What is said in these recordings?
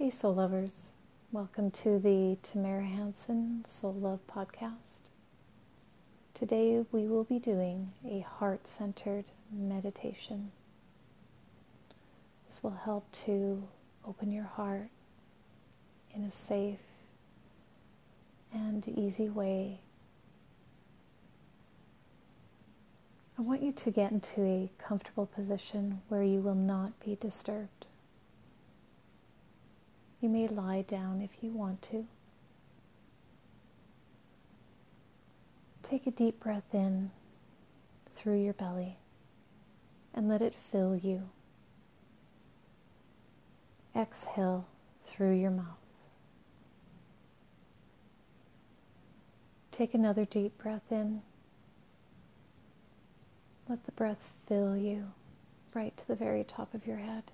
Hey, soul lovers. Welcome to the Tamara Hanson Soul Love Podcast. Today we will be doing a heart centered meditation. This will help to open your heart in a safe and easy way. I want you to get into a comfortable position where you will not be disturbed. You may lie down if you want to. Take a deep breath in through your belly and let it fill you. Exhale through your mouth. Take another deep breath in. Let the breath fill you right to the very top of your head.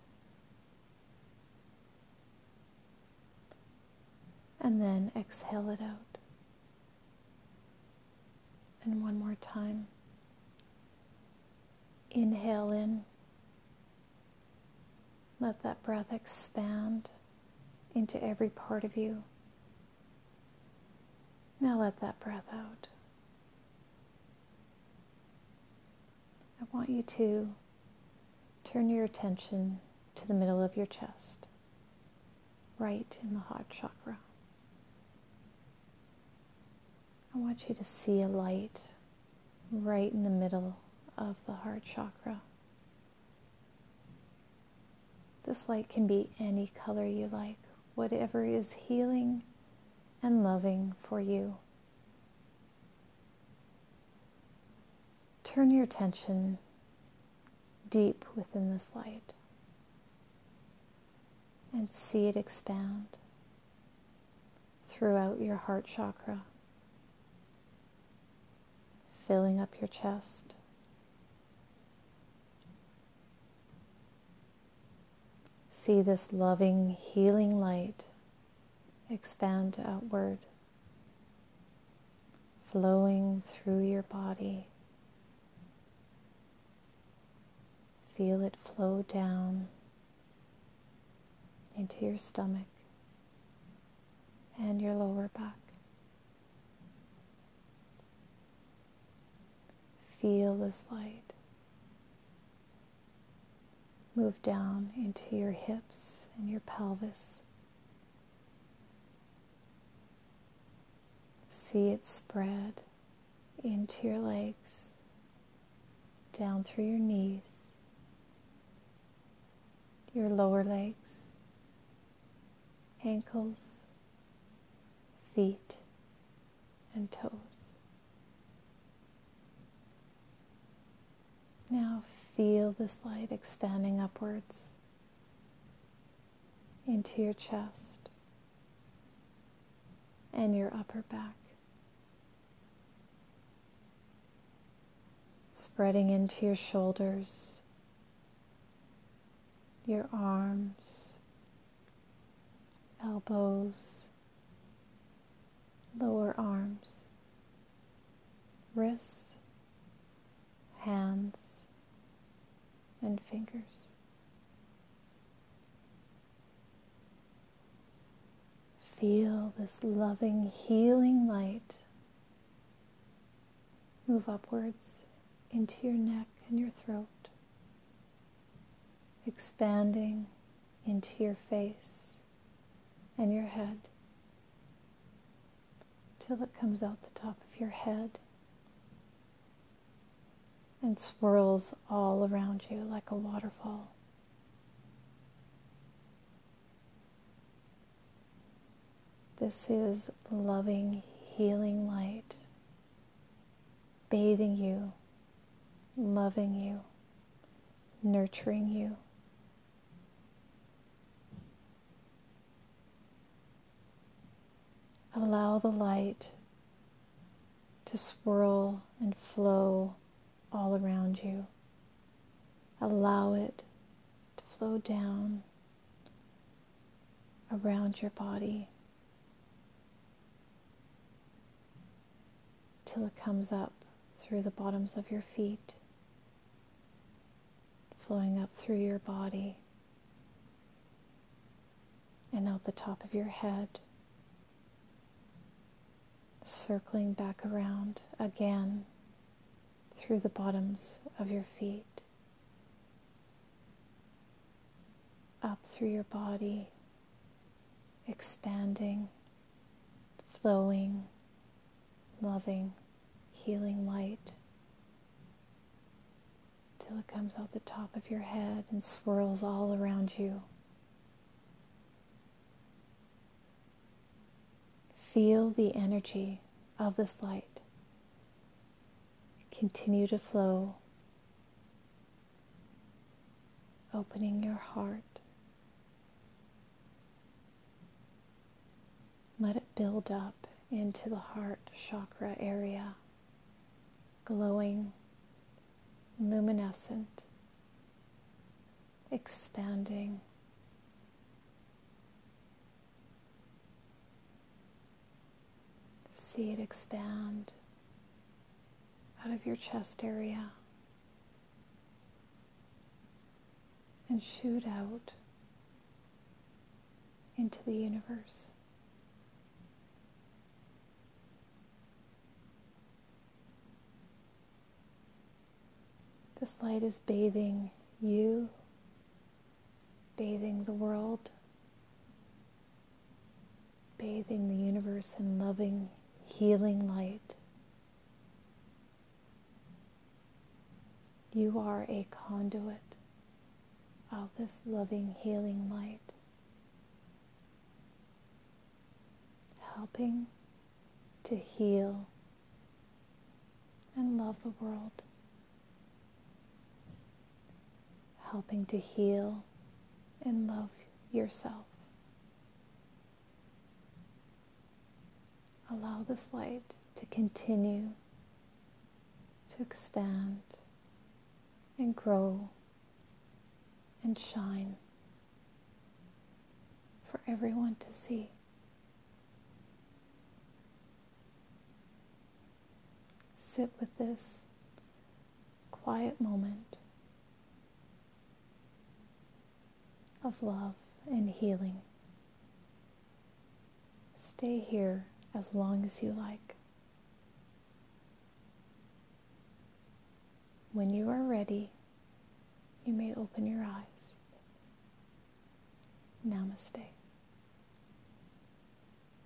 And then exhale it out. And one more time. Inhale in. Let that breath expand into every part of you. Now let that breath out. I want you to turn your attention to the middle of your chest, right in the heart chakra. I want you to see a light right in the middle of the heart chakra. This light can be any color you like, whatever is healing and loving for you. Turn your attention deep within this light and see it expand throughout your heart chakra filling up your chest. See this loving, healing light expand outward, flowing through your body. Feel it flow down into your stomach and your lower back. Feel this light move down into your hips and your pelvis. See it spread into your legs, down through your knees, your lower legs, ankles, feet, and toes. Now feel this light expanding upwards into your chest and your upper back. Spreading into your shoulders, your arms, elbows, lower arms, wrists, and fingers. Feel this loving, healing light move upwards into your neck and your throat, expanding into your face and your head till it comes out the top of your head and swirls all around you like a waterfall. This is loving, healing light, bathing you, loving you, nurturing you. Allow the light to swirl and flow all around you. Allow it to flow down around your body till it comes up through the bottoms of your feet, flowing up through your body and out the top of your head, circling back around again through the bottoms of your feet, up through your body, expanding, flowing, loving, healing light till it comes out the top of your head and swirls all around you. Feel the energy of this light continue to flow, opening your heart. Let it build up into the heart chakra area, glowing luminescent, expanding. See it expand out of your chest area and shoot out into the universe. This light is bathing you, bathing the world, bathing the universe in loving, healing light. You are a conduit of this loving, healing light, helping to heal and love the world. helping to heal and love yourself. Allow this light to continue to expand and grow and shine for everyone to see. Sit with this quiet moment. of love and healing. Stay here as long as you like. When you are ready, you may open your eyes. Namaste.